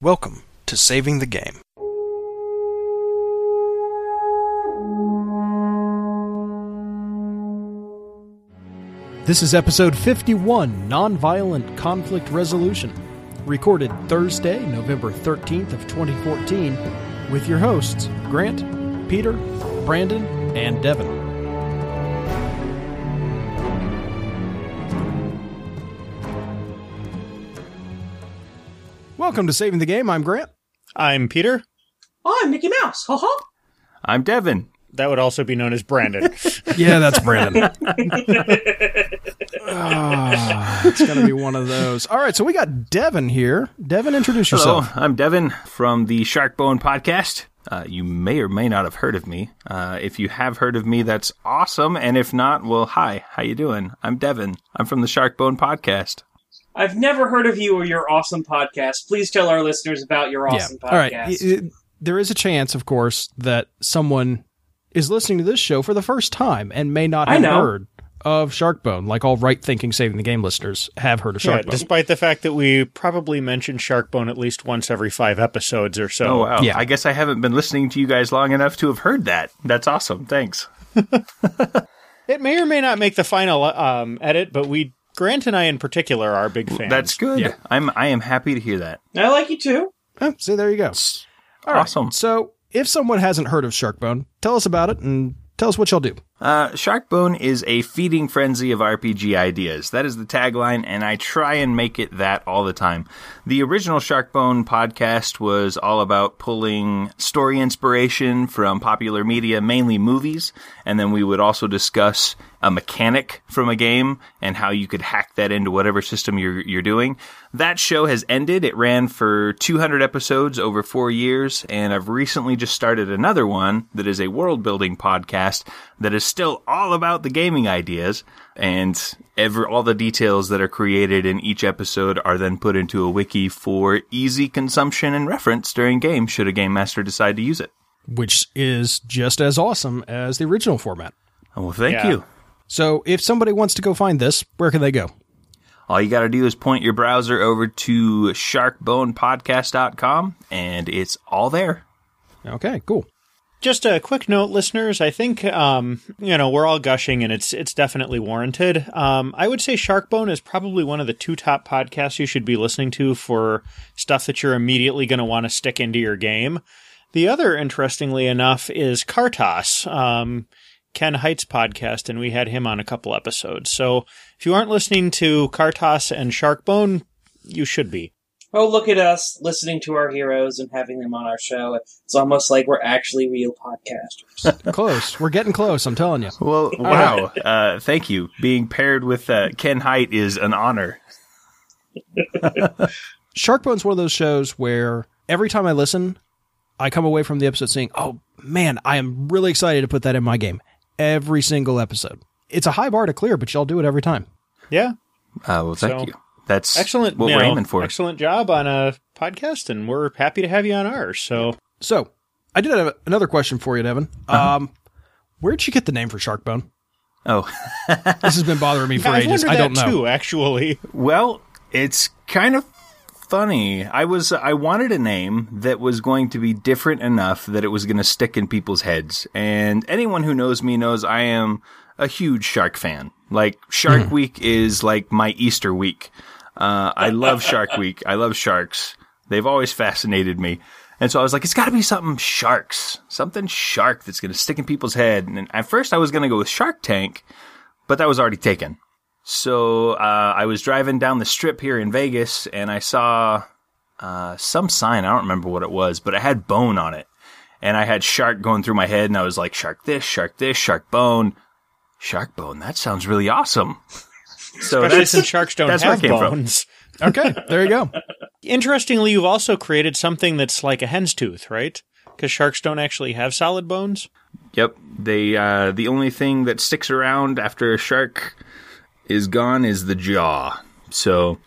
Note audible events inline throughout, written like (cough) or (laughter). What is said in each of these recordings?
Welcome to Saving the Game. This is episode 51 Nonviolent Conflict Resolution, recorded Thursday, November 13th of 2014, with your hosts Grant, Peter, Brandon, and Devin. Welcome to Saving the Game. I'm Grant. I'm Peter. I'm Mickey Mouse. Ha ha. I'm Devin. That would also be known as Brandon. (laughs) (laughs) Yeah, that's Brandon. Ah, it's going to be one of those. All right, so we got Devin here. Devin, introduce Hello, yourself. I'm Devin from the Sharkbone podcast. Uh, you may or may not have heard of me. Uh, if you have heard of me, that's awesome. And if not, well, hi, how you doing? I'm Devin. I'm from the Sharkbone podcast. I've never heard of you or your awesome podcast. Please tell our listeners about your awesome podcast. All right. I- I- there is a chance, of course, that someone is listening to this show for the first time and may not have heard of Sharkbone, like all right thinking saving the game listeners have heard of yeah, Sharkbone. despite the fact that we probably mention Sharkbone at least once every five episodes or so. Oh, wow. yeah. I guess I haven't been listening to you guys long enough to have heard that. That's awesome. Thanks. (laughs) It may or may not make the final um, edit, but we, Grant and I in particular, are big fans. That's good. Yeah. I'm, I am happy to hear that. I like you too. Oh, see, there you go. All right. awesome. So, if someone hasn't heard of Sharkbone, tell us about it and tell us what y'all do. Uh, Sharkbone is a feeding frenzy of RPG ideas. That is the tagline, and I try and make it that all the time. The original Sharkbone podcast was all about pulling story inspiration from popular media, mainly movies, and then we would also discuss a mechanic from a game and how you could hack that into whatever system you're you're doing. That show has ended. It ran for 200 episodes over 4 years and I've recently just started another one that is a world building podcast that is still all about the gaming ideas and ever all the details that are created in each episode are then put into a wiki for easy consumption and reference during games should a game master decide to use it. Which is just as awesome as the original format. Well, thank Yeah. you. So, if somebody wants to go find this, where can they go? All you got to do is point your browser over to sharkbonepodcast.com and it's all there. Okay, cool. Just a quick note, listeners. I think um, you know we're all gushing, and it's it's definitely warranted. Um, I would say Sharkbone is probably one of the two top podcasts you should be listening to for stuff that you're immediately going to want to stick into your game. The other, interestingly enough, is Kartos, um, Ken Height's podcast, and we had him on a couple episodes. So if you aren't listening to Kartos and Sharkbone, you should be. Oh, look at us listening to our heroes and having them on our show. It's almost like we're actually real podcasters. (laughs) Close. We're getting close, I'm telling you. Well, wow. Uh, thank you. Being paired with uh, Ken Height is an honor. (laughs) Sharkbone's one of those shows where every time I listen, I come away from the episode saying, "Oh man, I am really excited to put that in my game." Every single episode. It's a high bar to clear, but y'all do it every time. Yeah, Uh, well, thank So, you. That's excellent. what we're know, aiming for. Excellent job on a podcast, and we're happy to have you on ours. So So, I did have another question for you, Devin. Um, where'd you get the name for Sharkbone? Oh, This has been bothering me (laughs) for I've ages. wondered I don't that know. too. Actually, well, it's kind of funny. I was I wanted a name that was going to be different enough that it was going to stick in people's heads. And anyone who knows me knows I am a huge shark fan. Like Shark Week is like my Easter week. Uh, I love Shark (laughs) Week. I love sharks. They've always fascinated me. And so I was like, it's got to be something sharks, something shark that's going to stick in people's head. And at first I was going to go with Shark Tank, but that was already taken. So uh, I was driving down the strip here in Vegas, and I saw uh, some sign. I don't remember what it was, but it had bone on it, and I had shark going through my head, and I was like, shark this, shark this, shark bone, shark bone. That sounds really awesome. So especially that's since sharks don't that's have came from. bones. (laughs) Okay, there you go. Interestingly, you've also created something that's like a hen's tooth, right? Because sharks don't actually have solid bones. Yep. They uh, the only thing that sticks around after a shark is gone is the jaw. So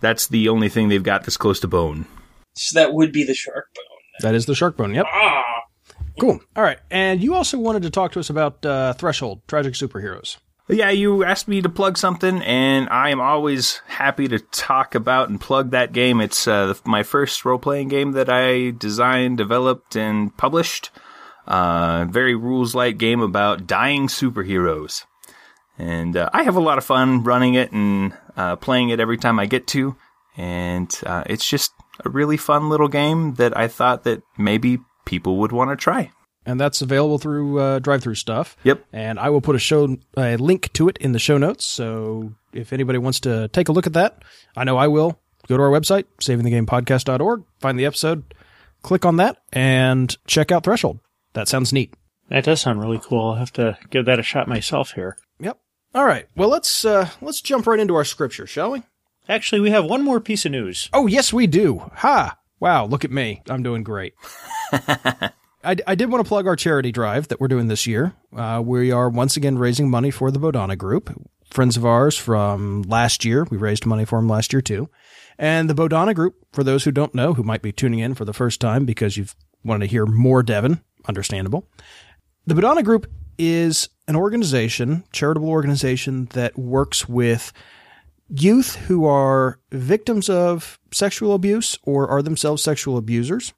that's the only thing they've got that's close to bone. so that would be the shark bone. That is the shark bone. Yep. Ah, Cool. All right. And you also wanted to talk to us about uh, Threshold, Tragic Superheroes. Yeah, you asked me to plug something, and I am always happy to talk about and plug that game. It's uh, my first role playing game that I designed, developed, and published. Uh, very rules light game about dying superheroes. And uh, I have a lot of fun running it and uh, playing it every time I get to. And uh, it's just a really fun little game that I thought that maybe people would want to try and that's available through uh, drive-through stuff. Yep. And I will put a show a link to it in the show notes. So if anybody wants to take a look at that, I know I will. Go to our website, savingthegamepodcast.org, find the episode, click on that, and check out Threshold. That sounds neat. That does sound really cool. I'll have to give that a shot myself here. Yep. All right. Well, let's uh, let's jump right into our scripture, shall we? Actually, we have one more piece of news. Oh, yes, we do. Ha! Wow, look at me. I'm doing great. (laughs) I, I, did want to plug our charity drive that we're doing this year. Uh, we are once again raising money for the Bodhana Group, friends of ours from last year. We raised money for them last year too. And the Bodhana Group, for those who don't know, who might be tuning in for the first time because you've wanted to hear more Devin, understandable. The Bodhana Group is an organization, charitable organization that works with youth who are victims of sexual abuse or are themselves sexual abusers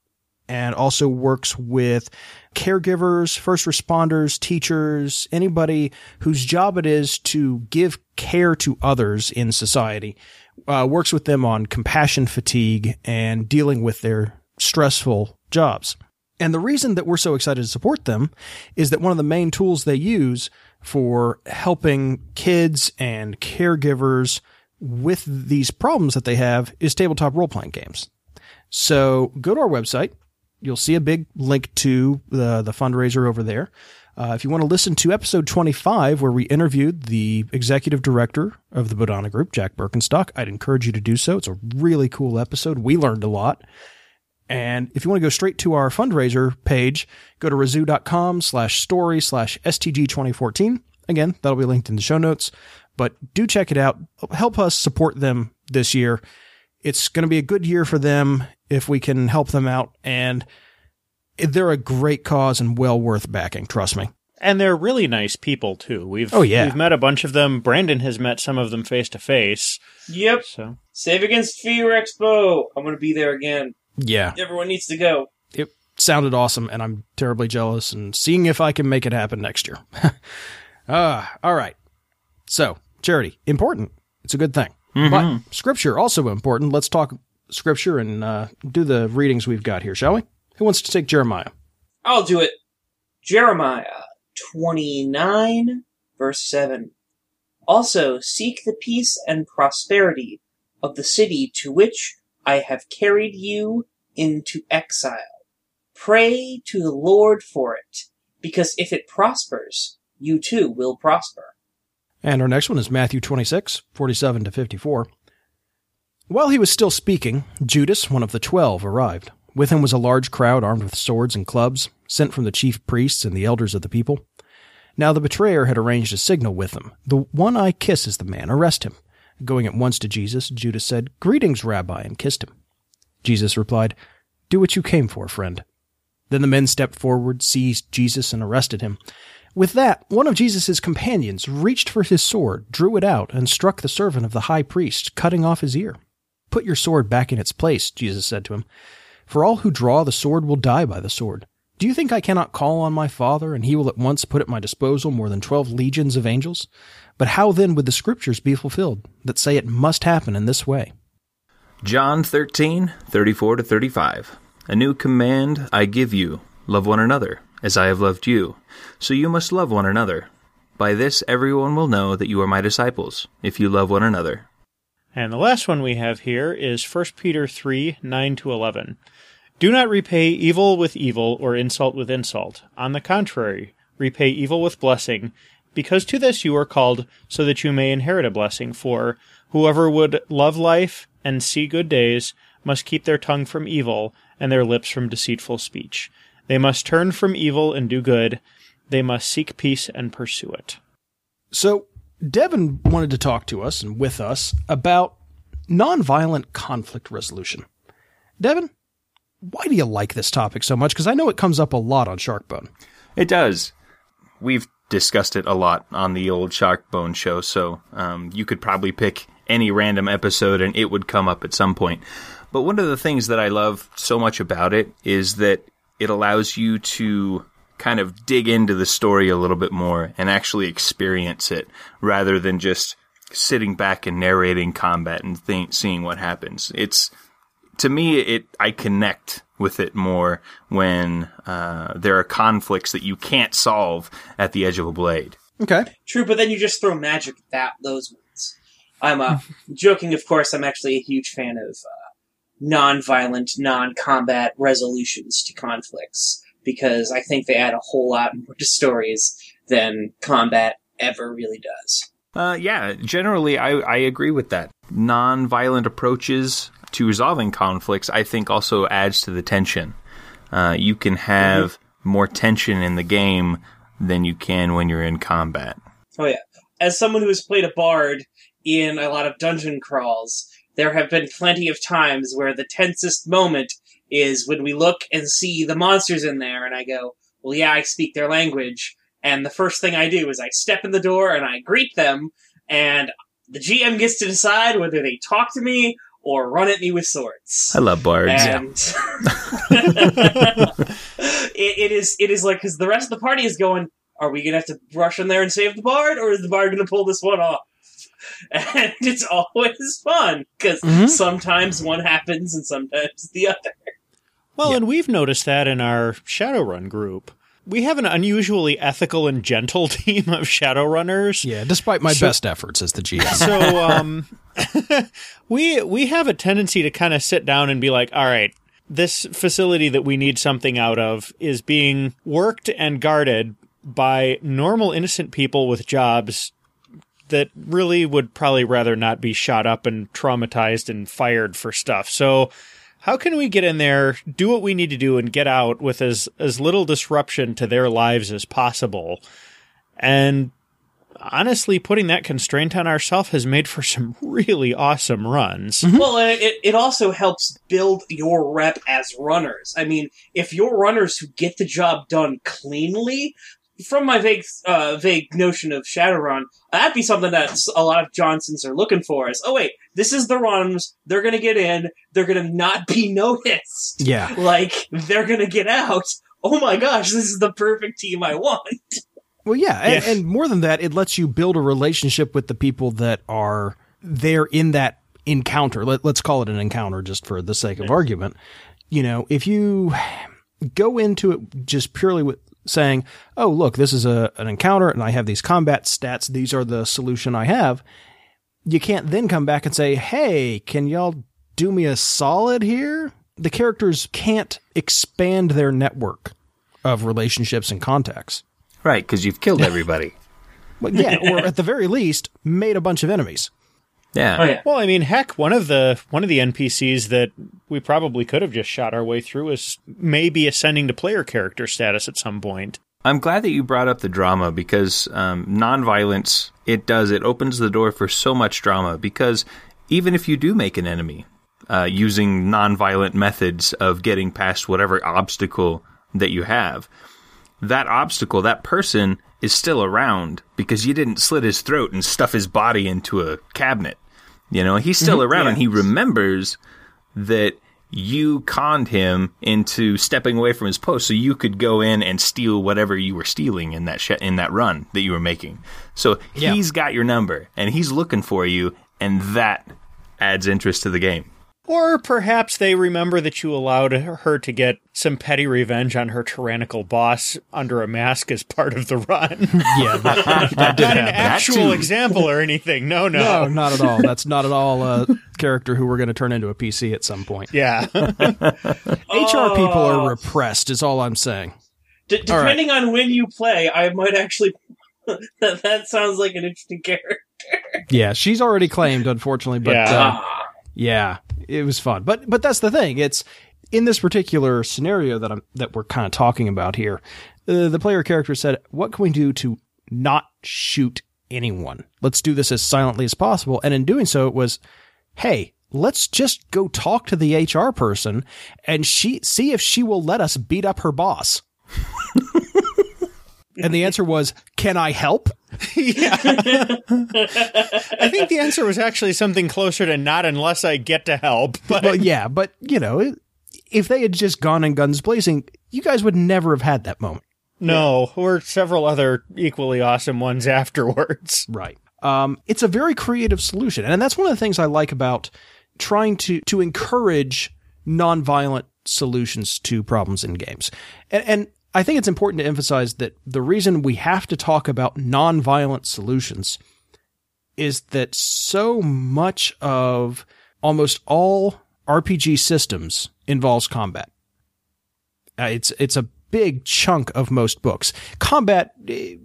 and also works with caregivers, first responders, teachers, anybody whose job it is to give care to others in society. Uh, works with them on compassion fatigue and dealing with their stressful jobs. And the reason that we're so excited to support them is that one of the main tools they use for helping kids and caregivers with these problems that they have is tabletop role playing games. So go to our website, you'll see a big link to the, the fundraiser over there. Uh, if you want to listen to episode 25, where we interviewed the executive director of the Bodhana Group, Jack Berkenstock, I'd encourage you to do so. It's a really cool episode. We learned a lot. And if you want to go straight to our fundraiser page, go to razoo.com slash story slash STG 2014. Again, that'll be linked in the show notes, but do check it out. Help us support them this year. It's going to be a good year for them if we can help them out. And they're a great cause and well worth backing. Trust me. And they're really nice people too. We've oh yeah we've met a bunch of them. Brandon has met some of them face to face. Yep. So Save Against Fear Expo. I'm going to be there again. Yeah. Everyone needs to go. It sounded awesome, and I'm terribly jealous. And seeing if I can make it happen next year. (laughs) Ah, uh, all right. So charity important. It's a good thing. Mm-hmm. But scripture also important. Let's talk scripture and uh, do the readings we've got here, shall we? Who wants to take Jeremiah? I'll do it. Jeremiah 29, verse 7. Also, seek the peace and prosperity of the city to which I have carried you into exile. Pray to the Lord for it, because if it prospers, you too will prosper. And our next one is Matthew 26, 47 to 54. While he was still speaking, Judas, one of the twelve, arrived. With him was a large crowd armed with swords and clubs, sent from the chief priests and the elders of the people. Now the betrayer had arranged a signal with them. The one I kiss is the man, arrest him. Going at once to Jesus, Judas said, Greetings, Rabbi, and kissed him. Jesus replied, Do what you came for, friend. Then the men stepped forward, seized Jesus, and arrested him. With that, one of Jesus' companions reached for his sword, drew it out, and struck the servant of the high priest, cutting off his ear. Put your sword back in its place, Jesus said to him. For all who draw the sword will die by the sword. Do you think I cannot call on my Father, and he will at once put at my disposal more than twelve legions of angels? But how then would the scriptures be fulfilled that say it must happen in this way? John 13, 34 to 35. A new command I give you love one another, as I have loved you. So you must love one another. By this everyone will know that you are my disciples, if you love one another. And the last one we have here is 1 Peter 3 9 to 11. Do not repay evil with evil or insult with insult. On the contrary, repay evil with blessing, because to this you are called, so that you may inherit a blessing. For whoever would love life and see good days must keep their tongue from evil and their lips from deceitful speech. They must turn from evil and do good. They must seek peace and pursue it. So, Devin wanted to talk to us and with us about nonviolent conflict resolution. Devin, why do you like this topic so much? Because I know it comes up a lot on Sharkbone. It does. We've discussed it a lot on the old Sharkbone show, so um, you could probably pick any random episode and it would come up at some point. But one of the things that I love so much about it is that it allows you to kind of dig into the story a little bit more and actually experience it rather than just sitting back and narrating combat and think, seeing what happens. It's to me, it I connect with it more when uh, there are conflicts that you can't solve at the edge of a blade. Okay. True, but then you just throw magic at that those ones. I'm uh, joking, of course. I'm actually a huge fan of uh, non-violent, non-combat resolutions to conflicts because I think they add a whole lot more to stories than combat ever really does. Uh, yeah, generally, I, I agree with that. Non-violent approaches to resolving conflicts, I think, also adds to the tension. Uh, you can have more tension in the game than you can when you're in combat. Oh yeah. As someone who has played a bard in a lot of dungeon crawls, there have been plenty of times where the tensest moment is when we look and see the monsters in there and I go, well yeah, I speak their language. And the first thing I do is I step in the door and I greet them and the GM gets to decide whether they talk to me or run at me with swords. I love bards. And (laughs) it, it is it is like because the rest of the party is going. Are we gonna have to rush in there and save the bard, or is the bard gonna pull this one off? (laughs) And it's always fun because Mhm. sometimes one happens and sometimes the other. Well, and we've noticed that in our Shadowrun group. We have an unusually ethical and gentle (laughs) team of Shadowrunners. Yeah, despite my So- best efforts as the GM. (laughs) So um, we we have a tendency to kind of sit down and be like, all right, this facility that we need something out of is being worked and guarded by normal innocent people with jobs that really would probably rather not be shot up and traumatized and fired for stuff. So how can we get in there, do what we need to do and get out with as as little disruption to their lives as possible? And honestly, putting that constraint on ourselves has made for some (laughs) really awesome runs. Mm-hmm. Well, it, it also helps build your rep as runners. I mean, if you're runners who get the job done cleanly, from my vague, uh, vague notion of Shadowrun, that'd be something that a lot of Johnsons are looking for. Is oh wait, this is the runs. They're gonna get in. They're gonna not be (laughs) noticed. yeah. Like they're gonna get out. Oh my gosh, this is the perfect team I want. Well, yeah, and, Yeah. and more than that, it lets you build a relationship with the people that are there in that encounter. Let, let's call it an encounter just for the sake of argument. You know, if you go into it just purely with saying, "Oh, look, this is a an encounter, and I have these combat stats. These are the solution I have." You can't then come back and say, "Hey, can y'all do me a solid here?" The characters can't expand their network of relationships and contacts. Right, because you've killed (laughs) everybody. Well, yeah, or at the very least, made a bunch of enemies. Yeah. Oh yeah. Well, I mean, heck, one of the one of the NPCs that we probably could have just shot our way through is maybe ascending to player character status at some point. I'm glad that you brought up the drama because um, nonviolence, it does, it opens the door for so much drama because even if you do make an enemy uh, using nonviolent methods of getting past whatever obstacle that you have, that obstacle, that person is still around because you didn't slit his throat and stuff his body into a cabinet. You know, he's still mm-hmm. around and he remembers that you conned him into stepping away from his post so you could go in and steal whatever you were stealing in that sh- in that run that you were making. So Yeah. he's got your number and he's looking for you and that adds interest to the game. Or perhaps they remember that you allowed her to get some petty revenge on her tyrannical boss under a mask as part of the run. (laughs) Yeah, that, that did not an actual example or anything. No, no. No, not at all. That's not at all a character who we're going to turn into a PC at some point. Yeah. (laughs) HR people are repressed, is all I'm saying. D- All right. depending on when you play, I might actually. (laughs) that, that sounds like an interesting character. Yeah, she's already claimed, unfortunately, but Yeah. uh, yeah, it was fun. But but that's the thing. It's in this particular scenario that I'm that we're kind of talking about here. Uh, the player character said, "What can we do to not shoot anyone? Let's do this as silently as possible." And in doing so, it was, "Hey." Let's just go talk to the HR person and she see if she will let us beat up her boss. (laughs) And the answer was, "Can I help?" (laughs) yeah. (laughs) I think the answer was actually something closer to not unless I get to help. (laughs) But well, yeah, but you know, if they had just gone and guns blazing, you guys would never have had that moment. no, or several other equally awesome ones afterwards. Right. Um, it's a very creative solution, and that's one of the things I like about trying to to encourage nonviolent solutions to problems in games. And, and I think it's important to emphasize that the reason we have to talk about nonviolent solutions is that so much of almost all RPG systems involves combat. Uh, it's it's a big chunk of most books. Combat D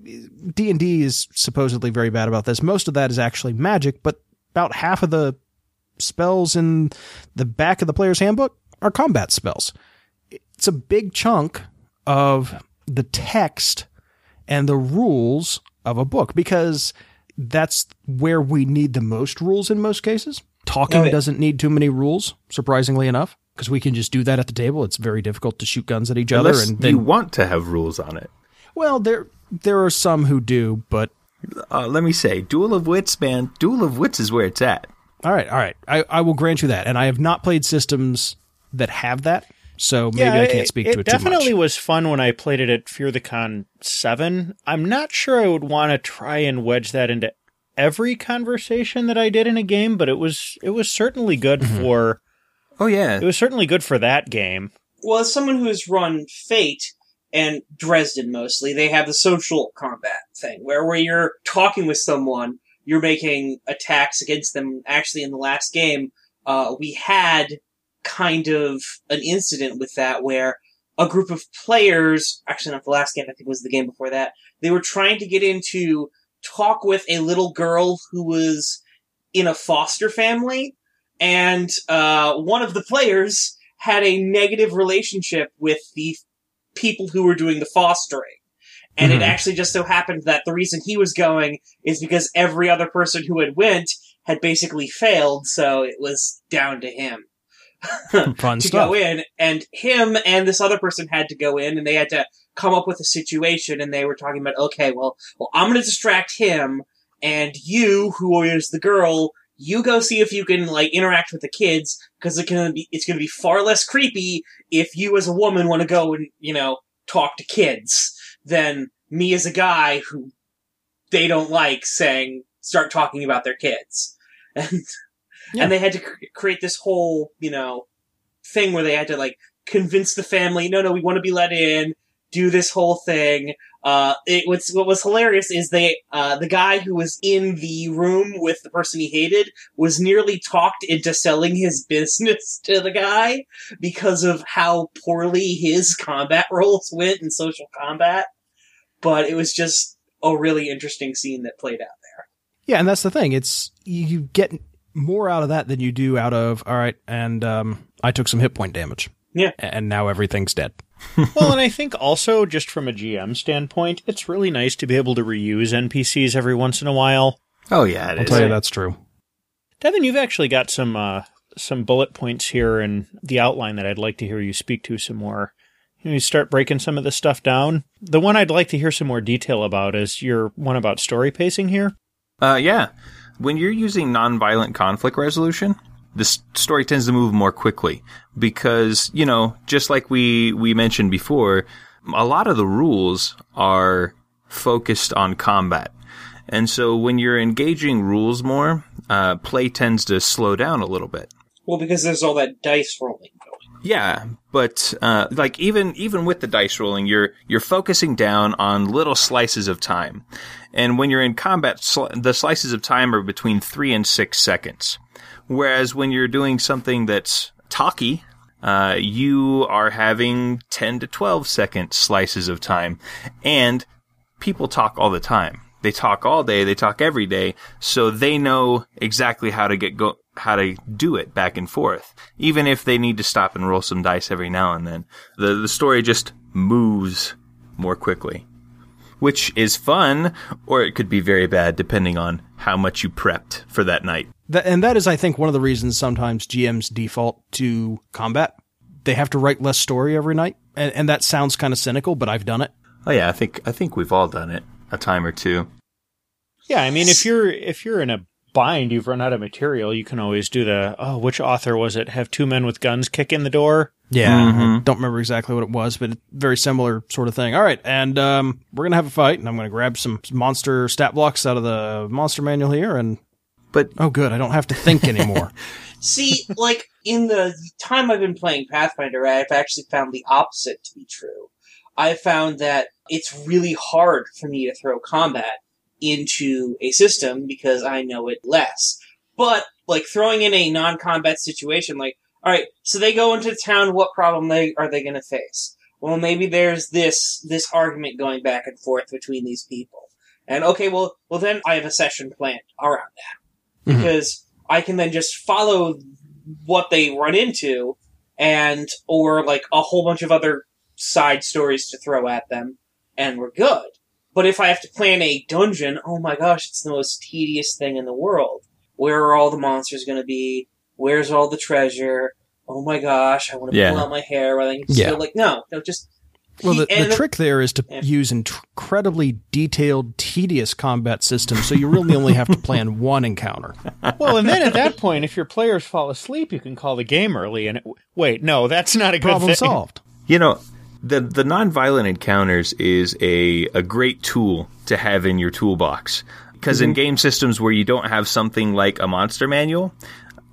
and D is supposedly very bad about this. Most of that is actually magic, but about half of the spells in the back of the player's handbook are combat spells. It's a big chunk of the text and the rules of a book because that's where we need the most rules in most cases. Talking doesn't need too many rules, surprisingly enough, because we can just do that at the table. It's very difficult to shoot guns at each other and you want to have rules on it. well, there there are some who do, but Uh, let me say, Duel of Wits, man. Duel of Wits is where it's at. all right, all right. I, I will grant you that. And I have not played systems that have that, so maybe I can't speak to it too definitely much. was fun when I played it at Fear the Con 7. I'm not sure I would want to try and wedge that into every conversation that I did in a game, but it was it was certainly good Mm-hmm. for Oh yeah, it was certainly good for that game. Well, as someone who's run Fate and Dresden mostly, they have the social combat thing where where you're talking with someone, you're making attacks against them. Actually, in the last game, uh, we had kind of an incident with that where a group of players, actually not the last game, I think it was the game before that, they were trying to get into talk with a little girl who was in a foster family, and uh, one of the players had a negative relationship with the people who were doing the fostering. And Mhm. it actually just so happened that the reason he was going is because every other person who had went had basically failed, so it was down to him Fun (laughs) to stuff. go in. And him and this other person had to go in, and they had to come up with a situation. And they were talking about, okay, well, well, I'm going to distract him, and you, who is the girl, you go see if you can like interact with the kids because it can be it's going to be far less creepy if you as a woman want to go and you know talk to kids than me as a guy who they don't like saying start talking about their kids (laughs) and Yeah. and they had to cr- create this whole you know thing where they had to like convince the family no no we want to be let in do this whole thing uh, it was what was hilarious is they uh, the guy who was in the room with the person he hated was nearly talked into selling his business (laughs) to the guy because of how poorly his combat rolls went in social combat. But it was just a really interesting scene that played out there. Yeah, and that's the thing. It's you get more out of that than you do out of all right. And um, I took some hit point damage. Yeah. and now everything's dead. (laughs) well, and I think also just from a GM standpoint, it's really nice to be able to reuse NPCs every once in a while. oh yeah, it I'll is. tell you that's true. Devin, you've actually got some uh, some bullet points here in the outline that I'd like to hear you speak to some more. Can you start breaking some of this stuff down? The one I'd like to hear some more detail about is your one about story pacing here. Uh, yeah. When you're using nonviolent conflict resolution, the story tends to move more quickly because, you know, just like we, we mentioned before, a lot of the rules are focused on combat. And so when you're engaging rules more, uh, play tends to slow down a little bit. Well, because there's all that dice rolling. Yeah, but uh, like even even with the dice rolling, you're you're focusing down on little slices of time, and when you're in combat, sl- the slices of time are between three and six seconds. Whereas when you're doing something that's talky, uh, you are having ten to twelve second slices of time, and people talk all the time. They talk all day. They talk every day, so they know exactly how to get go how to do it back and forth. Even if they need to stop and roll some dice every now and then, the the story just moves more quickly, which is fun, or it could be very bad depending on how much you prepped for that night. That, and that is, I think, one of the reasons sometimes GMs default to combat. They have to write less story every night, and, and that sounds kind of cynical, but I've done it. Oh yeah, I think I think we've all done it a time or two. Yeah, I mean, if you're if you're in a bind, you've run out of material, you can always do the oh, which author was it? Have two men with guns kick in the door. Yeah, Mhm. I don't remember exactly what it was, but very similar sort of thing. All right, and um, we're gonna have a fight, and I'm gonna grab some monster stat blocks out of the monster manual here, and But oh, good, I don't have to think anymore. (laughs) See, like in the time I've been playing Pathfinder, I've actually found the opposite to be true. I found that it's really hard for me to throw combat into a system because I know it less. But like throwing in a non-combat situation, like all right, so they go into town. What problem they are they going to face? Well, maybe there's this this argument going back and forth between these people, and okay, well, well then I have a session planned around that Mhm. because I can then just follow what they run into, and or like a whole bunch of other side stories to throw at them, and we're good. But if I have to plan a dungeon, oh my gosh, it's the most tedious thing in the world. Where are all the monsters going to be? Where's all the treasure? Oh my gosh, I want to Yeah. pull out my hair. Rather than just Yeah. go like, no, no, just. Well, the, and the trick there is to Yeah. use incredibly detailed, tedious combat systems, so you really only have to plan (laughs) one encounter. Well, and then at that point, if your players fall asleep, you can call the game early. And it, wait, no, that's not a good Problem thing. solved. You know, the the nonviolent encounters is a a great tool to have in your toolbox because in mm-hmm. game systems where you don't have something like a monster manual.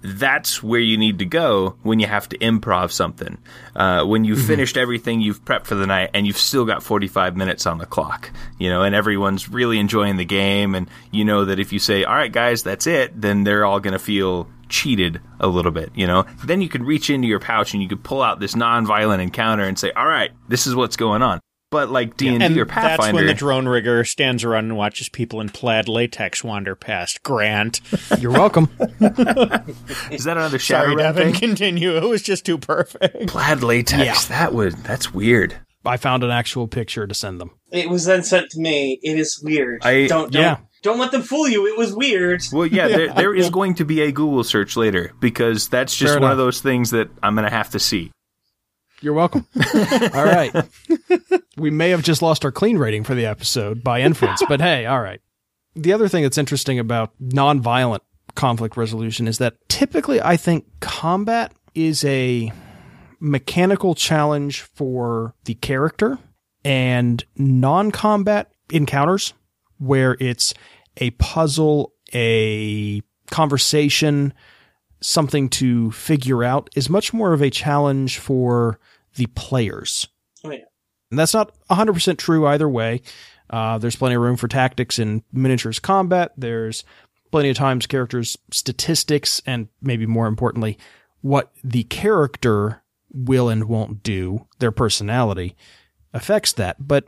That's where you need to go when you have to improv something. Uh, when you've finished everything you've prepped for the night and you've still got 45 minutes on the clock, you know, and everyone's really enjoying the game. And you know that if you say, all right, guys, that's it, then they're all going to feel cheated a little bit, you know? Then you can reach into your pouch and you could pull out this non-violent encounter and say, "All right, this is what's going on." But like D and And D or that's when the drone rigger stands around and watches people in plaid latex wander past. Grant. (laughs) You're welcome. (laughs) is that another shadow Sorry, Red Devin. thing? Continue. It was just too perfect. Plaid latex. Yeah. That would that's weird. I found an actual picture to send them. It was then sent to me. It is weird. I- don't, don't, yeah. don't let them fool you. It was weird. Well, yeah, There, (laughs) there is going to be a Google search later because that's just Fair one enough. of those things that I'm going to have to see. You're welcome. (laughs) all right. We may have just lost our clean rating for the episode by inference, but hey, all right. The other thing that's interesting about nonviolent conflict resolution is that typically I think combat is a mechanical challenge for the character and non-combat encounters where it's a puzzle, a conversation, something to figure out is much more of a challenge for the players. Oh, yeah. And that's not 100% true either way. Uh, there's plenty of room for tactics in miniatures combat. There's plenty of times characters' statistics and maybe more importantly, what the character will and won't do, their personality affects that. But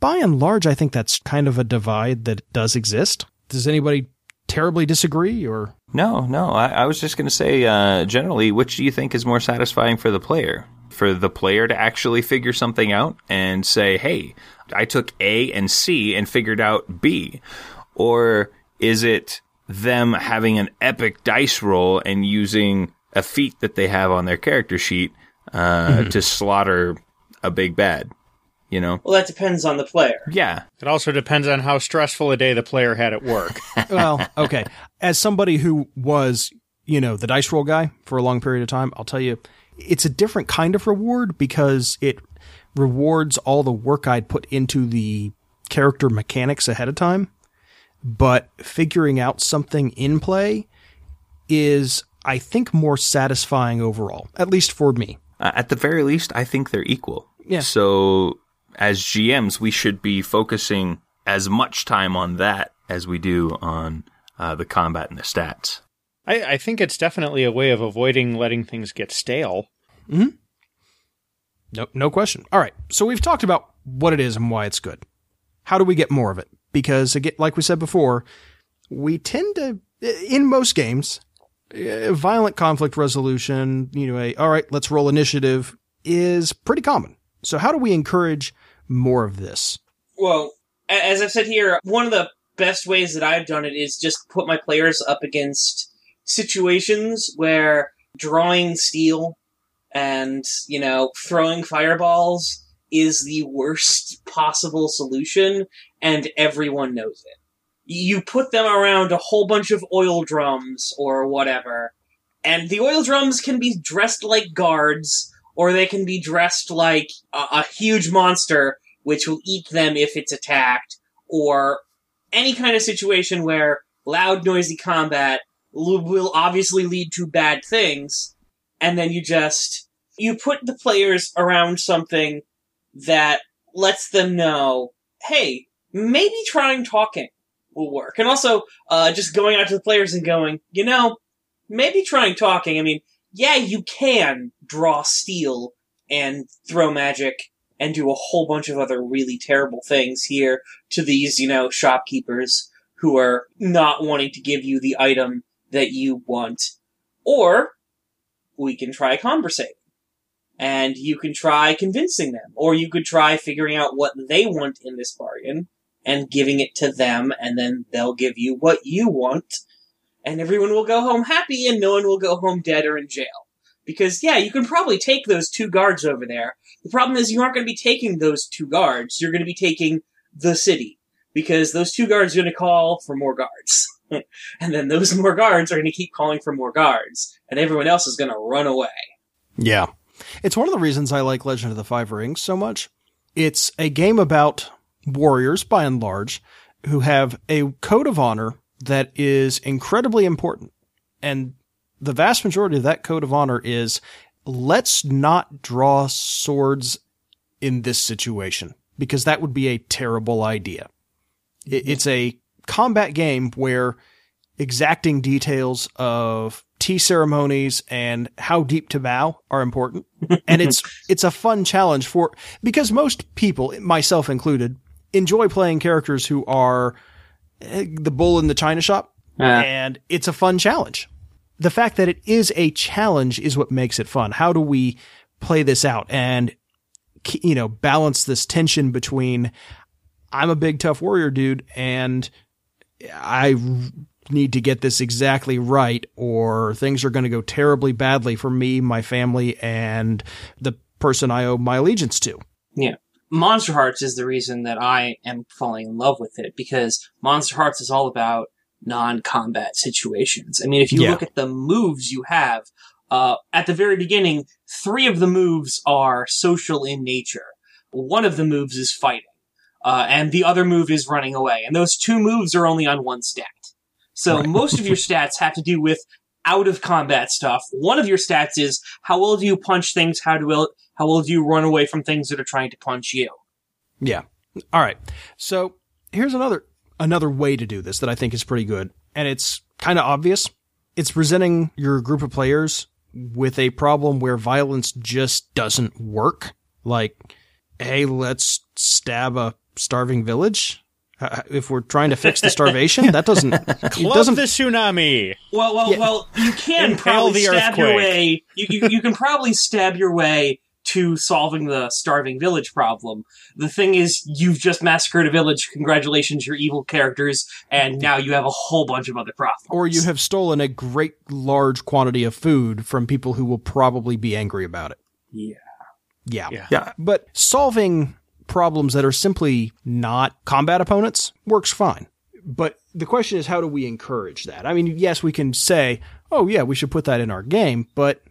by and large, I think that's kind of a divide that does exist. Does anybody terribly disagree or? No, no. I, I was just going to say, uh, generally, which do you think is more satisfying for the player? For the player to actually figure something out and say, hey, I took A and C and figured out B? Or is it them having an epic dice roll and using a feat that they have on their character sheet uh, to slaughter a big bad? You know? Well, that depends on the player. Yeah. It also depends on how stressful a day the player had at work. (laughs) well, okay. As somebody who was, you know, the dice roll guy for a long period of time, I'll tell you, it's a different kind of reward because it rewards all the work I'd put into the character mechanics ahead of time. But figuring out something in play is, I think, more satisfying overall, at least for me. Uh, at the very least, I think they're equal. Yeah. So, as GMs, we should be focusing as much time on that as we do on uh, the combat and the stats. I, I think it's definitely a way of avoiding letting things get stale. Mm-hmm. No, no question. All right. So we've talked about what it is and why it's good. How do we get more of it? Because again, like we said before, we tend to, in most games, violent conflict resolution, you know, a, all right, let's roll initiative is pretty common. So how do we encourage more of this? Well, as I've said here, one of the best ways that I've done it is just put my players up against situations where drawing steel and, you know, throwing fireballs is the worst possible solution, and everyone knows it. You put them around a whole bunch of oil drums or whatever, and the oil drums can be dressed like guards, or they can be dressed like a, a huge monster which will eat them if it's attacked, or any kind of situation where loud, noisy combat will obviously lead to bad things, and then you just you put the players around something that lets them know, hey, maybe trying talking will work, and also uh, just going out to the players and going, you know, maybe trying talking. I mean, yeah, you can draw steel and throw magic and do a whole bunch of other really terrible things here to these, you know, shopkeepers who are not wanting to give you the item that you want. Or we can try conversating. And you can try convincing them. Or you could try figuring out what they want in this bargain and giving it to them, and then they'll give you what you want. And everyone will go home happy, and no one will go home dead or in jail. Because, yeah, you can probably take those two guards over there. The problem is you aren't going to be taking those two guards. You're going to be taking the city. Because those two guards are going to call for more guards. (laughs) (laughs) and then those (laughs) more guards are going to keep calling for more guards. And everyone else is going to run away. Yeah. It's one of the reasons I like Legend of the Five Rings so much. It's a game about warriors, by and large, who have a code of honor that is incredibly important. And the vast majority of that code of honor is let's not draw swords in this situation because that would be a terrible idea. It's a combat game where exacting details of tea ceremonies and how deep to bow are important. (laughs) and it's, it's a fun challenge for, because most people, myself included, enjoy playing characters who are eh, the bull in the china shop. And it's a fun challenge. The fact that it is a challenge is what makes it fun. How do we play this out and, you know, balance this tension between I'm a big tough warrior dude and I need to get this exactly right or things are going to go terribly badly for me, my family, and the person I owe my allegiance to. Yeah. Monster Hearts is the reason that I am falling in love with it because Monster Hearts is all about non-combat situations. I mean, if you Yeah. look at the moves you have, uh, at the very beginning, three of the moves are social in nature. One of the moves is fighting, uh, and the other move is running away. And those two moves are only on one stat. So most of your (laughs) stats have to do with out of combat stuff. One of your stats is how well do you punch things? How do well, how well do you run away from things that are trying to punch you? Yeah. All right. So here's another another way to do this that I think is pretty good, and it's kind of obvious. It's presenting your group of players with a problem where violence just doesn't work. Like, hey, let's stab a starving village. Uh, If we're trying to fix the starvation, that doesn't (laughs) it Club doesn't the tsunami. Well, well, well. You can Impale probably the stab your way. You, you you can probably stab your way to solving the starving village problem. The thing is, you've just massacred a village. Congratulations, you're evil characters, and now you have a whole bunch of other problems. or you have stolen a great large quantity of food from people who will probably be angry about it. Yeah. Yeah. Yeah. Yeah. But solving problems that are simply not combat opponents works fine. But the question is, how do we encourage that? I mean, yes, we can say, oh, yeah, we should put that in our game, but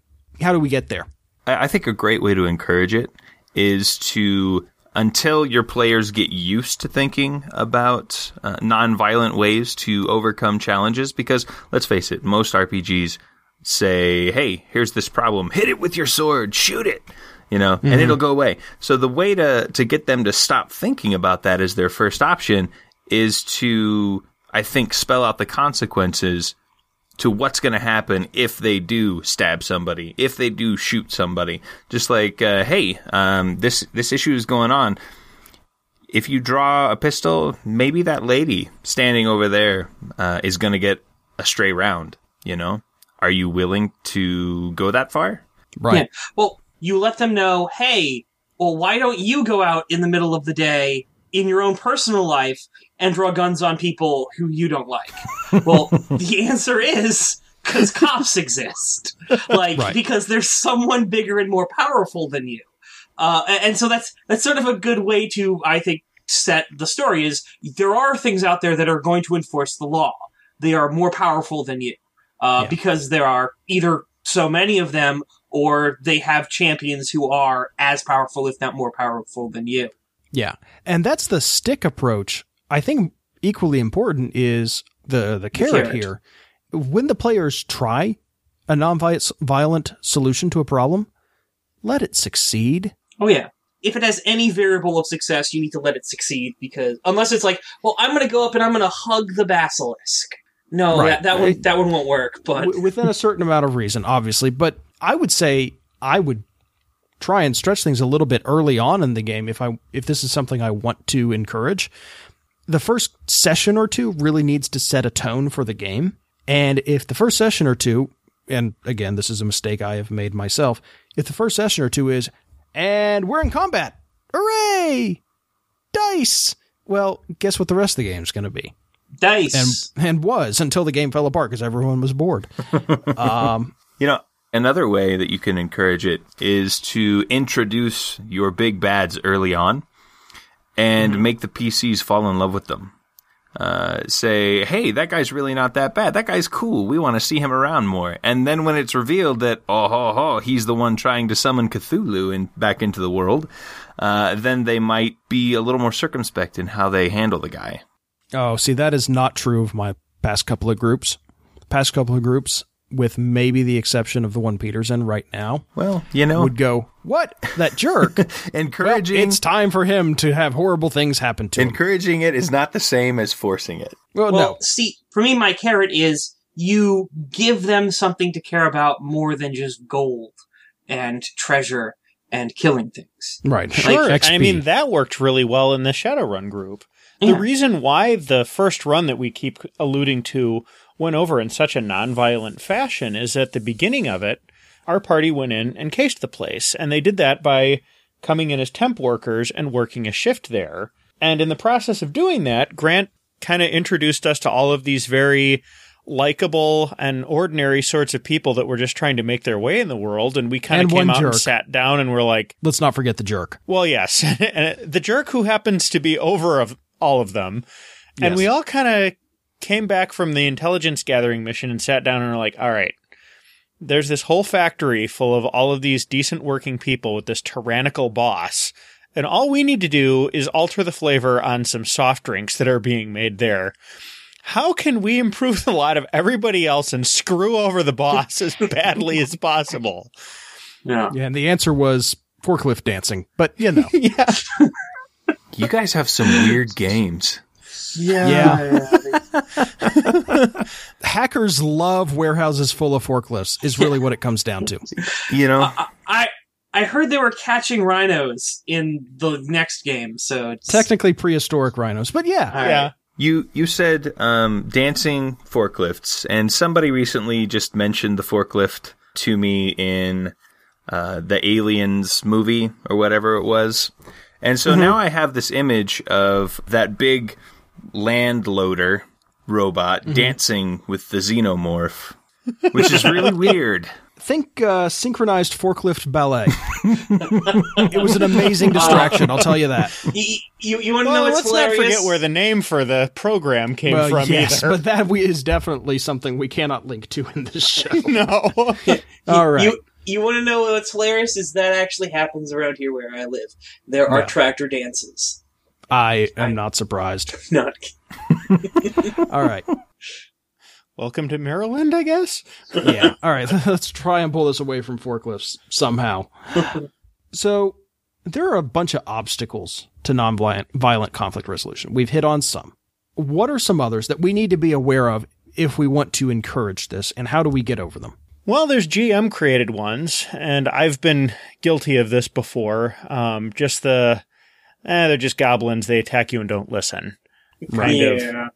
how do we get there? I I think a great way to encourage it is to until your players get used to thinking about uh, non-violent ways to overcome challenges because let's face it most RPGs say hey here's this problem hit it with your sword shoot it you know and it'll go away so the way to to get them to stop thinking about that as their first option is to I think spell out the consequences to what's going to happen if they do stab somebody, if they do shoot somebody. Just like, uh, hey, um, this this issue is going on. If you draw a pistol, maybe that lady standing over there uh, is going to get a stray round. You know, are you willing to go that far? Right. Yeah. Well, you let them know, hey, well, why don't you go out in the middle of the day in your own personal life and draw guns on people who you don't like? (laughs) well, the answer is because cops exist. Like, Right. because there's someone bigger and more powerful than you. Uh, and, so that's that's sort of a good way to, I think, set the story. Is there are things out there that are going to enforce the law. They are more powerful than you, uh, Yeah. because there are either so many of them, or they have champions who are as powerful, if not more powerful, than you. Yeah. And that's the stick approach. I think equally important is the the carrot, carrot. here. When the players try a non-violent solution to a problem, let it succeed. Oh yeah. If it has any variable of success, you need to let it succeed because unless it's like, well, I'm going to go up and I'm going to hug the basilisk. No, Right. that, that one that one won't work. But within a certain amount of reason, obviously. But I would say I would try and stretch things a little bit early on in the game if I if this is something I want to encourage. The first session or two really needs to set a tone for the game. And if the first session or two, and again, this is a mistake I have made myself, if the first session or two is, and we're in combat, hooray, dice. Well, guess what the rest of the game is going to be? dice. And and was until the game fell apart because everyone was bored. (laughs) um, You know, another way that you can encourage it is to introduce your big bads early on and make the PCs fall in love with them. Uh, say, hey, that guy's really not that bad. That guy's cool. We want to see him around more. And then when it's revealed that, oh, ho, ho, he's the one trying to summon Cthulhu in, back into the world, uh, then they might be a little more circumspect in how they handle the guy. Oh, see, that is not true of my past couple of groups. Past couple of groups, with maybe the exception of the one Peter's in right now, Well, you know, would go, What? That jerk? (laughs) well, encouraging it's time for him to have horrible things happen to him. encouraging it is not the same as forcing it. well, well, no. see, for me, my carrot is you give them something to care about more than just gold and treasure and killing things. Right. Sure. XP. I mean, that worked really well in the Shadowrun group. The Yeah. reason why the first run that we keep alluding to went over in such a nonviolent fashion is at the beginning of it, our party went in and cased the place, and they did that by coming in as temp workers and working a shift there. And in the process of doing that, Grant kind of introduced us to all of these very likable and ordinary sorts of people that were just trying to make their way in the world. And we kind of came out and sat down and were like, Let's not forget the jerk. well, yes. (laughs) and the jerk who happens to be over of all of them. And we all kind of came back from the intelligence gathering mission and sat down and are like, all right, there's this whole factory full of all of these decent working people with this tyrannical boss. And all we need to do is alter the flavor on some soft drinks that are being made there. How can we improve the lot of everybody else and screw over the boss as badly as possible? Yeah. Yeah, and the answer was forklift dancing. But, you know. (laughs) Yeah. You guys have some weird games. Yeah. (laughs) Hackers love warehouses full of forklifts, is really what it comes down to. You know, I, I I heard they were catching rhinos in the next game, so it's, Technically prehistoric rhinos, but yeah. All right. Yeah. you you said um, dancing forklifts, and somebody recently just mentioned the forklift to me in uh, the Aliens movie or whatever it was, and so now I have this image of that big land loader robot dancing with the xenomorph, which is really (laughs) weird. Think uh, synchronized forklift ballet. it was an amazing (laughs) distraction, I'll tell you that. (laughs) You, you, you want to know Well, what's let's hilarious? not forget where the name for the program came Well, from yes, either. but that we, is definitely something we cannot link to in this show. no. All right. You, you want to know what's hilarious is that actually happens around here where I live. There are Yeah. tractor dances. I am not surprised. (laughs) Not (laughs) All right. Welcome to Maryland, I guess. Yeah. All right. (laughs) Let's try and pull this away from forklifts somehow. so, there are a bunch of obstacles to nonviolent violent conflict resolution. We've hit on some. What are some others that we need to be aware of if we want to encourage this, and how do we get over them? Well, there's GM created ones, and I've been guilty of this before. Um, just the, eh, they're just goblins. They attack you and don't listen. Kind of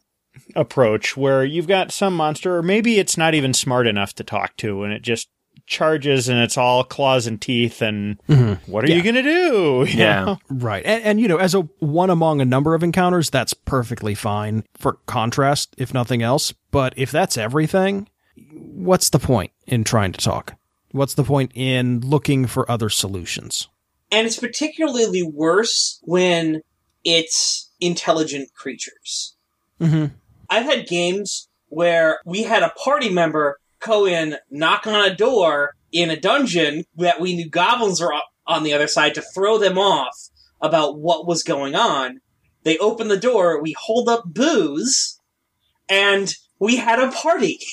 approach where you've got some monster, or maybe it's not even smart enough to talk to, and it just charges and it's all claws and teeth. And what are Yeah. you gonna do? (laughs) You Yeah. know? Right. And, and, you know, as a one among a number of encounters, that's perfectly fine for contrast, if nothing else. But if that's everything, what's the point in trying to talk? What's the point in looking for other solutions? And it's particularly worse when it's intelligent creatures. Mm-hmm. I've had games where we had a party member go in, knock on a door in a dungeon that we knew goblins were on the other side to throw them off about what was going on. They open the door, we hold up booze, and we had a party. (laughs)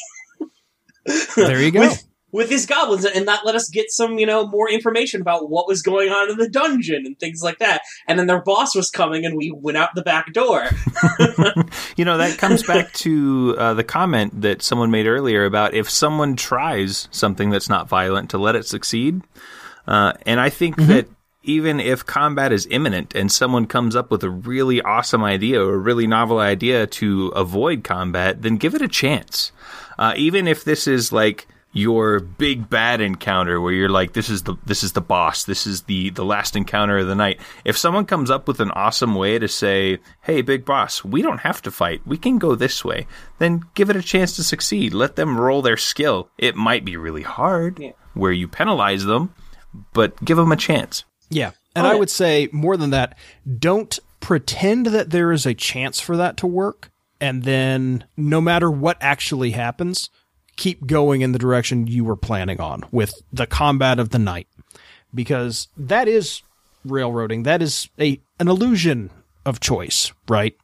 There you go. with, with these goblins and that let us get some, you know, more information about what was going on in the dungeon and things like that. And then their boss was coming and we went out the back door. (laughs) (laughs) You know, that comes back to uh, the comment that someone made earlier about if someone tries something that's not violent to let it succeed. Uh, and I think that even if combat is imminent and someone comes up with a really awesome idea or a really novel idea to avoid combat, then give it a chance. Uh, even if this is like your big bad encounter where you're like this is the this is the boss this is the the last encounter of the night if someone comes up with an awesome way to say hey big boss we don't have to fight we can go this way then give it a chance to succeed let them roll their skill it might be really hard Yeah. where you penalize them but give them a chance Yeah. And Oh, I yeah. would say more than that, don't pretend that there is a chance for that to work. And then no matter what actually happens, keep going in the direction you were planning on with the combat of the night. Because that is railroading. That is a, an illusion of choice, right?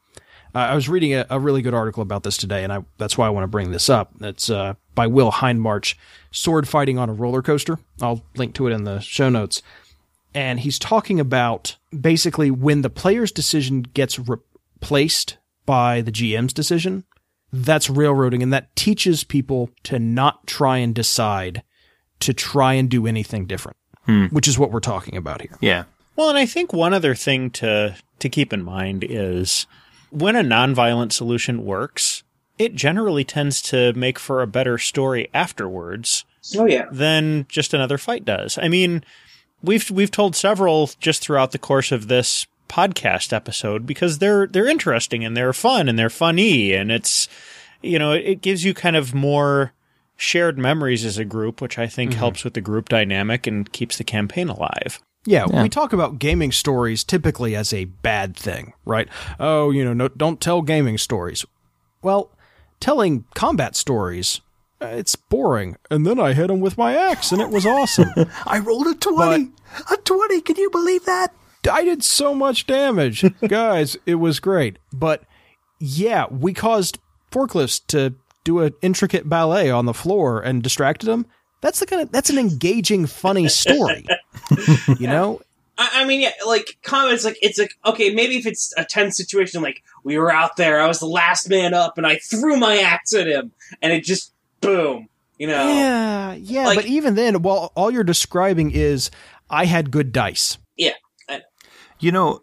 Uh, I was reading a, a really good article about this today, and I, that's why I want to bring this up. It's uh, by Will Hindmarch, Sword Fighting on a Roller Coaster. I'll link to it in the show notes and he's talking about basically when the player's decision gets replaced by the GM's decision, that's railroading, and that teaches people to not try and decide to try and do anything different, hmm. which is what we're talking about here. yeah Well, and I think one other thing to to keep in mind is when a nonviolent solution works, it generally tends to make for a better story afterwards Oh yeah. than just another fight does. I mean, we've we've told several just throughout the course of this podcast episode because they're they're interesting and they're fun and they're funny and it's you know it, it gives you kind of more shared memories as a group, which I think helps with the group dynamic and keeps the campaign alive. Yeah, we talk about gaming stories typically as a bad thing, right? Oh, you know, no, don't tell gaming stories. Well, telling combat stories, uh, it's boring. And then I hit him with my axe, and it was awesome. (laughs) i rolled a 20 a 20 can you believe that I did so much damage. (laughs) Guys, it was great. But yeah, we caused forklifts to do an intricate ballet on the floor and distracted them. That's the kind of that's an engaging, funny story. (laughs) you know? I, I mean, yeah, like comments, like it's like okay, maybe if it's a tense situation, like we were out there, I was the last man up, and I threw my axe at him, and it just boom, you know. Yeah, yeah. Like- but even then, well, all you're describing is I had good dice. Yeah, I- You know,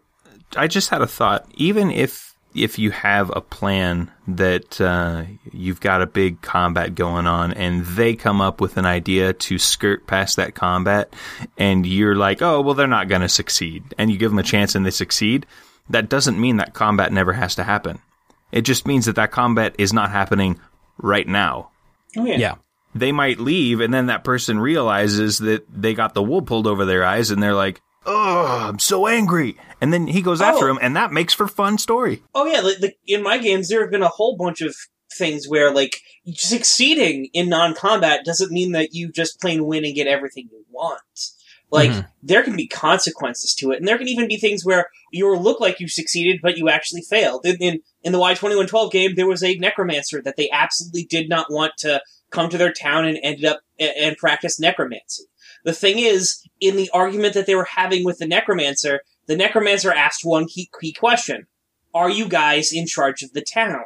I just had a thought. Even if if you have a plan that uh, you've got a big combat going on, and they come up with an idea to skirt past that combat, and you're like, "Oh, well, they're not going to succeed," and you give them a chance and they succeed, that doesn't mean that combat never has to happen. It just means that that combat is not happening right now. oh yeah. Yeah. They might leave, and then that person realizes that they got the wool pulled over their eyes, and they're like, "Oh, I'm so angry!" And then he goes after Oh. him, and that makes for fun story. Oh yeah, like, like in my games, there have been a whole bunch of things where like succeeding in non-combat doesn't mean that you just plain win and get everything you want. Like mm-hmm. there can be consequences to it, and there can even be things where you look like you succeeded, but you actually failed. In in, in the Y twenty one twelve game, there was a necromancer that they absolutely did not want to come to their town and ended up and, and practice necromancy. The thing is, in the argument that they were having with the necromancer, the necromancer asked one key, key question are you guys in charge of the town?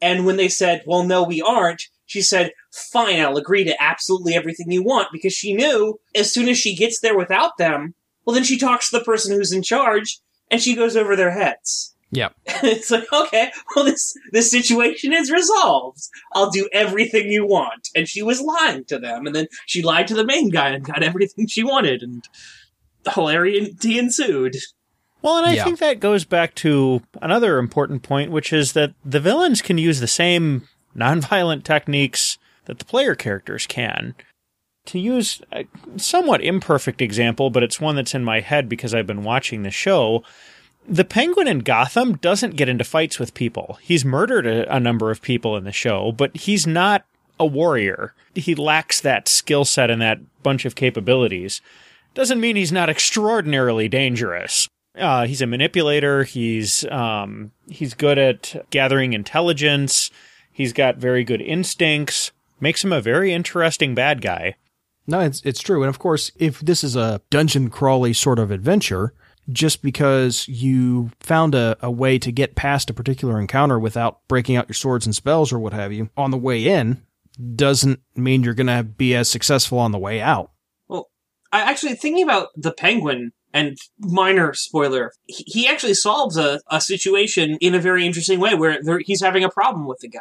And when they said, well, no, we aren't, she said, fine, I'll agree to absolutely everything you want because she knew as soon as she gets there without them, well, then she talks to the person who's in charge and she goes over their heads. Yeah. (laughs) it's like, okay, well, this, this situation is resolved. I'll do everything you want. And she was lying to them. And then she lied to the main guy and got everything she wanted. And hilarity ensued. Well, and I Yeah. think that goes back to another important point, which is that the villains can use the same nonviolent techniques that the player characters can. to use a somewhat imperfect example, but it's one that's in my head because I've been watching the show. The Penguin in Gotham doesn't get into fights with people. He's murdered a, a number of people in the show, but he's not a warrior. He lacks that skill set and that bunch of capabilities. Doesn't mean he's not extraordinarily dangerous. Uh, he's a manipulator. He's um, he's good at gathering intelligence. He's got very good instincts. Makes him a very interesting bad guy. No, it's it's true. And of course, if this is a dungeon crawly sort of adventure, just because you found a, a way to get past a particular encounter without breaking out your swords and spells or what have you on the way in, doesn't mean you're going to be as successful on the way out. Well, I actually thinking about the penguin and minor spoiler, he, actually solves a, a situation in a very interesting way where he's having a problem with the guy.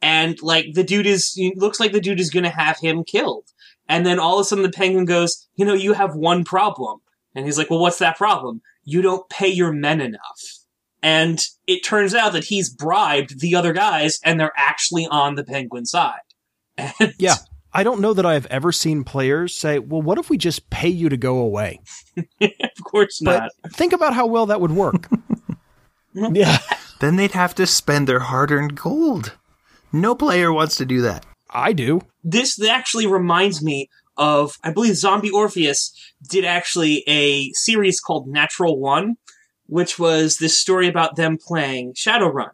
And like the dude is, looks like the dude is gonna have him killed. And then all of a sudden the penguin goes, you know, you have one problem. And he's like, well, what's that problem? You don't pay your men enough. And it turns out that he's bribed the other guys and they're actually on the penguin side. (laughs) And Yeah. I don't know that I've ever seen players say, well, what if we just pay you to go away? (laughs) of course not. But think about how well that would work. (laughs) Yeah. Then they'd have to spend their hard earned gold. No player wants to do that. I do. this actually reminds me of I believe Zombie Orpheus did actually a series called Natural One, which was this story about them playing Shadowrun.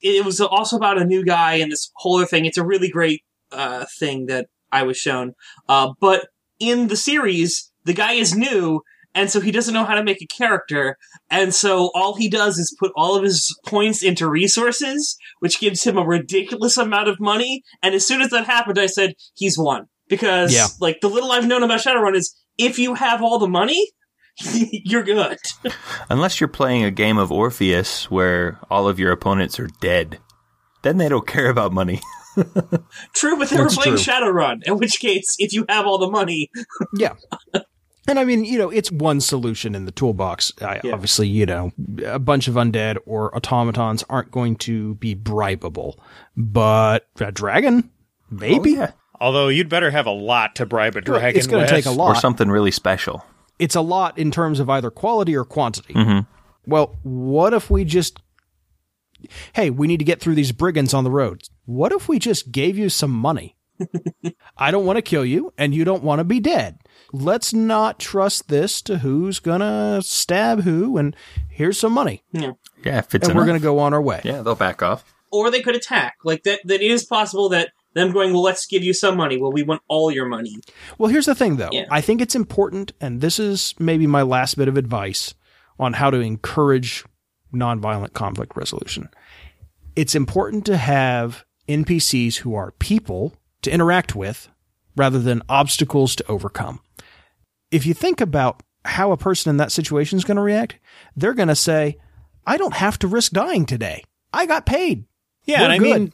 It was also about a new guy and this whole other thing. It's a really great uh, thing that I was shown. Uh, but in the series, the guy is new, and so he doesn't know how to make a character, and so all he does is put all of his points into resources, which gives him a ridiculous amount of money. And as soon as that happened, I said, he's won. Because, Yeah. like, the little I've known about Shadowrun is if you have all the money, (laughs) you're good. Unless you're playing a game of Orpheus where all of your opponents are dead. Then they don't care about money. (laughs) True, but they That's were playing true. Shadowrun, in which case, if you have all the money, (laughs) Yeah. And I mean, you know, it's one solution in the toolbox. I, Yeah. Obviously, you know, a bunch of undead or automatons aren't going to be bribable, but a dragon, oh, maybe. Oh, yeah. Although you'd better have a lot to bribe a dragon. it's going to take a lot, Or something really special. It's a lot in terms of either quality or quantity. Mm-hmm. Well, what if we just, hey, we need to get through these brigands on the road. What if we just gave you some money? (laughs) I don't want to kill you, and you don't want to be dead. Let's not trust this to who's gonna stab who, and here's some money, Yeah, if it's and we're gonna go on our way. Yeah, they'll back off. or they could attack. Like, that, that is possible that them going, well, let's give you some money. Well, we want all your money. Well, here's the thing, though. Yeah. I think it's important, and this is maybe my last bit of advice on how to encourage nonviolent conflict resolution. It's important to have NPCs who are people to interact with rather than obstacles to overcome. If you think about how a person in that situation is going to react, they're going to say, I don't have to risk dying today. I got paid. Yeah, I mean,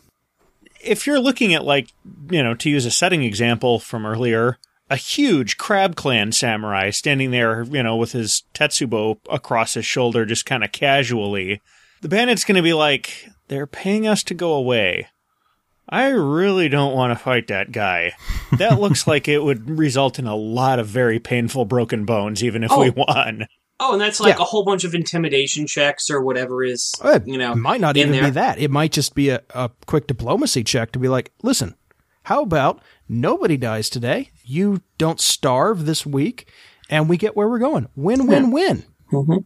if you're looking at like, you know, to use a setting example from earlier, a huge crab clan samurai standing there, you know, with his tetsubo across his shoulder, just kind of casually, the bandit's going to be like, "They're paying us to go away." I really don't want to fight that guy. That looks (laughs) like it would result in a lot of very painful broken bones, even if we Oh. won. Oh, and that's like Yeah. a whole bunch of intimidation checks or whatever is, It you know, might not in even be that. It might just be a, a quick diplomacy check to be like, listen, how about nobody dies today? You don't starve this week, and we get where we're going. Win, win, win. Mm-hmm.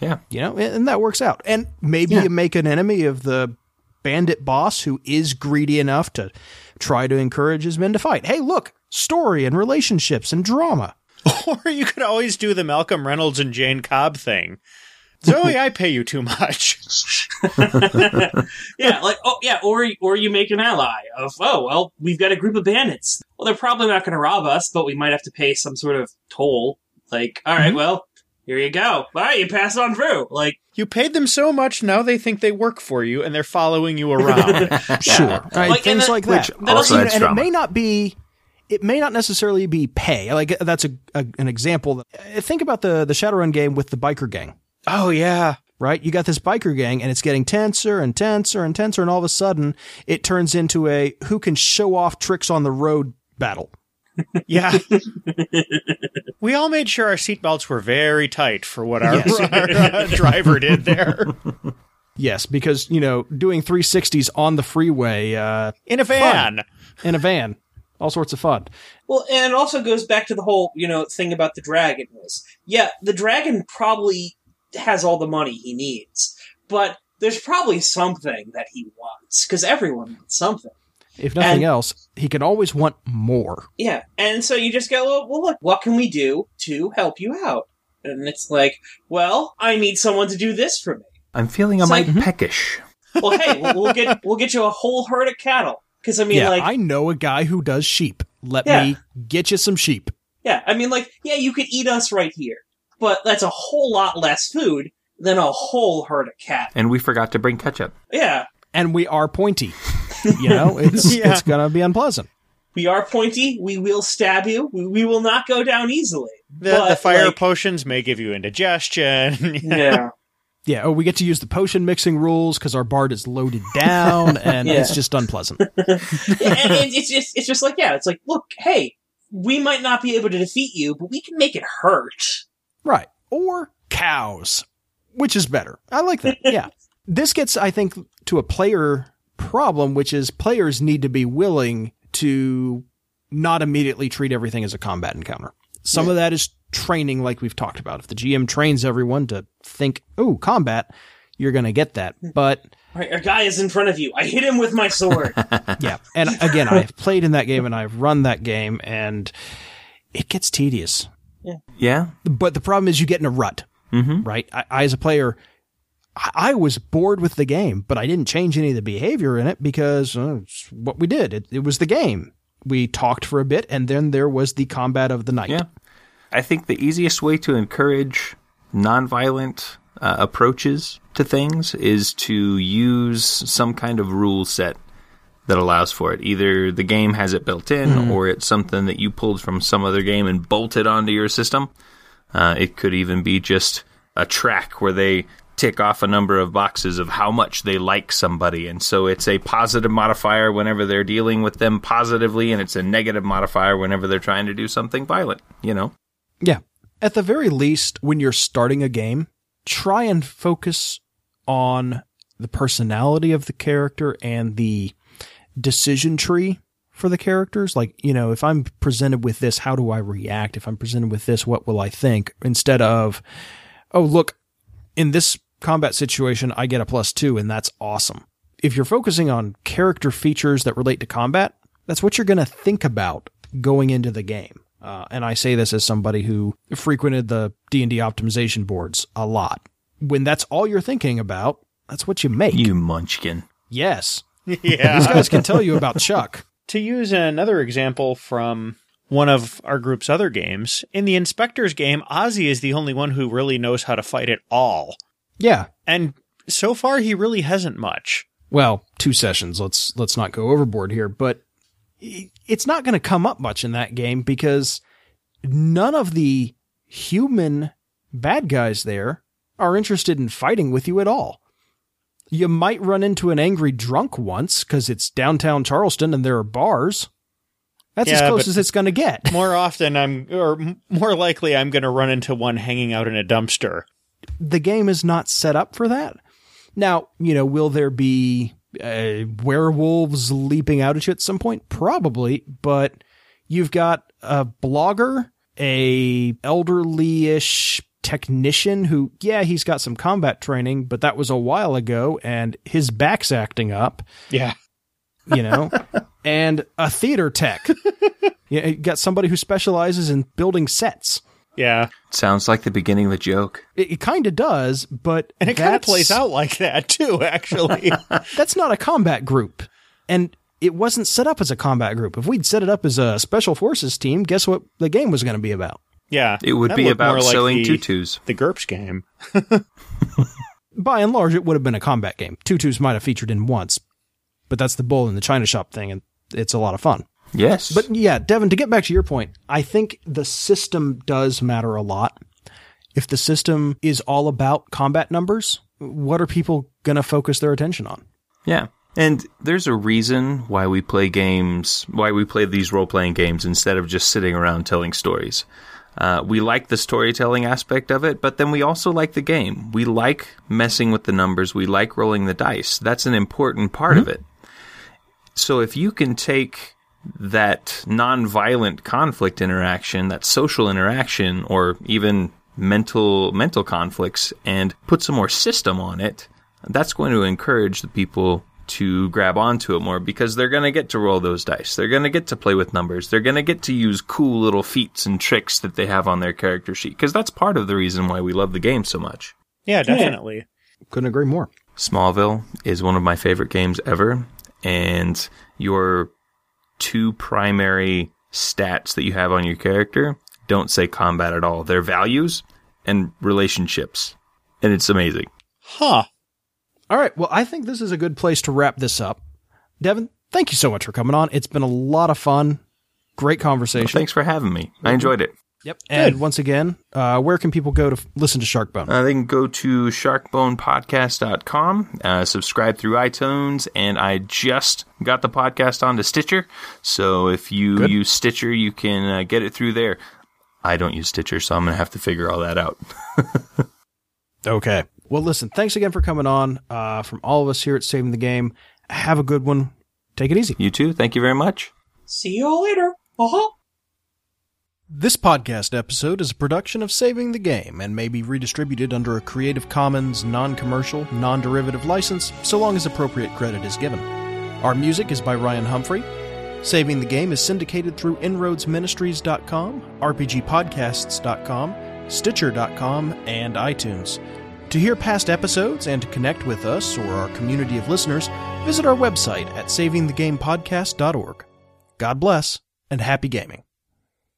Yeah. You know, and, and that works out. And maybe you make an enemy of the bandit boss who is greedy enough to try to encourage his men to fight. Hey, look, story and relationships and drama. (laughs) Or you could always do the Malcolm Reynolds and Jayne Cobb thing. Zoe, I pay you too much. (laughs) yeah, like oh yeah, or or you make an ally of oh well, we've got a group of bandits. Well, they're probably not going to rob us, but we might have to pay some sort of toll. Like, all right, Mm-hmm. well, here you go. All right, you pass on through. Like, You paid them so much, now they think they work for you and they're following you around. (laughs) Sure. Right, Like, things that- like that. which also You know, and it may not be it may not necessarily be pay. Like that's a, a an example. Think about the the Shadowrun game with the biker gang. oh, yeah. Right? You got this biker gang and it's getting tenser and tenser and tenser and all of a sudden it turns into a who can show off tricks on the road battle. Yeah. (laughs) we all made sure our seatbelts were very tight for what our, Yes. (laughs) our, uh, driver did there. Yes, because you know doing 360s on the freeway uh, In a van. in a van, all sorts of fun. Well, and it also goes back to the whole, you know, thing about the dragon was, yeah, the dragon probably has all the money he needs, but there's probably something that he wants because everyone wants something. If nothing And- else, he can always want more. Yeah, and so you just go, well, well, look, what can we do to help you out? And it's like, well, I need someone to do this for me. I'm feeling a It's mite like- mm-hmm. peckish. Well, hey, we'll, (laughs) we'll get we'll get you a whole herd of cattle because I mean, yeah, like, I know a guy who does sheep. Let Yeah. me get you some sheep. yeah, I mean, like, yeah, you could eat us right here, but that's a whole lot less food than a whole herd of cat. And we forgot to bring ketchup. Yeah, And we are pointy. (laughs) You know, it's Yeah. it's gonna be unpleasant. we are pointy. We will stab you. We, we will not go down easily. The, But, the fire like- potions may give you indigestion. (laughs) Yeah. Yeah. Oh, we get to use the potion mixing rules because our bard is loaded (laughs) down, and Yeah. it's just unpleasant. (laughs) and it, it's just it's just like yeah, it's like look, hey, we might not be able to defeat you, but we can make it hurt. Right. Or cows, which is better. I like that. (laughs) Yeah. this gets, I think, to a player problem, which is players need to be willing to not immediately treat everything as a combat encounter. Some of that is training, like we've talked about. If the GM trains everyone to think, oh, combat, you're going to get that. But Right, a guy is in front of you. I hit him with my sword. (laughs) yeah. And again, I've played in that game and I've run that game and it gets tedious. Yeah? But the problem is you get in a rut, Mm-hmm. right? I, I, as a player, I, I was bored with the game, but I didn't change any of the behavior in it because uh, it's what we did. It, it was the game. We talked for a bit, and then there was the combat of the night. Yeah. I think the easiest way to encourage nonviolent uh, approaches to things is to use some kind of rule set that allows for it. Either the game has it built in, or it's something that you pulled from some other game and bolted onto your system. Uh, it could even be just a track where they tick off a number of boxes of how much they like somebody. And so it's a positive modifier whenever they're dealing with them positively, and it's a negative modifier whenever they're trying to do something violent, you know? Yeah. At the very least, when you're starting a game, try and focus on the personality of the character and the decision tree for the characters. Like, you know, if I'm presented with this, how do I react? If I'm presented with this, what will I think? Instead of, oh, look, in this combat situation, I get a plus two, and that's awesome. If you're focusing on character features that relate to combat, that's what you're going to think about going into the game. Uh, and I say this as somebody who frequented the D and D optimization boards a lot. When that's all you're thinking about, that's what you make. You munchkin. yes, (laughs) yeah. these guys can tell you about Chuck. to use another example from one of our group's other games, in the InSpectres game, Ozzy is the only one who really knows how to fight at all. Yeah. And so far, he really hasn't much. Well, two sessions. Let's let's not go overboard here, but it's not going to come up much in that game because none of the human bad guys there are interested in fighting with you at all. You might run into an angry drunk once because it's downtown Charleston and there are bars. That's as close as it's going to get. More often, I'm, or more likely, I'm going to run into one hanging out in a dumpster. The game is not set up for that. Now, you know, will there be uh, werewolves leaping out at you at some point? Probably, but you've got a blogger, a elderly-ish technician who, yeah, he's got some combat training, but that was a while ago, and his back's acting up. Yeah. You know, (laughs) and a theater tech. (laughs) You got somebody who specializes in building sets. Yeah. Sounds like the beginning of a joke. It, it kind of does, but And it kind of plays out like that, too, (laughs) actually. (laughs) that's not a combat group. And it wasn't set up as a combat group. If we'd set it up as a special forces team, guess what the game was going to be about? yeah. It would be about more like sewing the, tutus. The GURPS game. (laughs) By and large, it would have been a combat game. Tutus might have featured in once, but that's the bull in the China shop thing, and it's a lot of fun. Yes. But yeah, Devin, to get back to your point, I think the system does matter a lot. If the system is all about combat numbers, what are people going to focus their attention on? yeah. And there's a reason why we play games, why we play these role playing games instead of just sitting around telling stories. Uh, we like the storytelling aspect of it, but then we also like the game. We like messing with the numbers. We like rolling the dice. That's an important part of it. So if you can take that non-violent conflict interaction, that social interaction, or even mental mental conflicts, and put some more system on it, that's going to encourage the people to grab onto it more because they're going to get to roll those dice. They're going to get to play with numbers. They're going to get to use cool little feats and tricks that they have on their character sheet because that's part of the reason why we love the game so much. Yeah, definitely. Couldn't agree more. Smallville is one of my favorite games ever, and your two primary stats that you have on your character don't say combat at all. They're values and relationships, and it's amazing. Huh. All right. Well, I think this is a good place to wrap this up. Devin, thank you so much for coming on. It's been a lot of fun. Great conversation. Thanks for having me. I enjoyed it. Yep. And once again, uh, where can people go to f- listen to Sharkbone? Uh, they can go to sharkbonepodcast.com, uh, subscribe through iTunes, and I just got the podcast onto Stitcher. So if you Good. use Stitcher, you can uh, get it through there. I don't use Stitcher, so I'm going to have to figure all that out. (laughs) Okay. Well, listen, thanks again for coming on. Uh, from all of us here at Saving the Game, have a good one. Take it easy. You too. Thank you very much. See you all later. Uh-huh. This podcast episode is a production of Saving the Game and may be redistributed under a Creative Commons non commercial, non derivative license so long as appropriate credit is given. Our music is by Ryan Humphrey. Saving the Game is syndicated through InroadsMinistries.com, RPGPodcasts.com, Stitcher.com, and iTunes. To hear past episodes and to connect with us or our community of listeners, visit our website at savingthegamepodcast.org. God bless and happy gaming.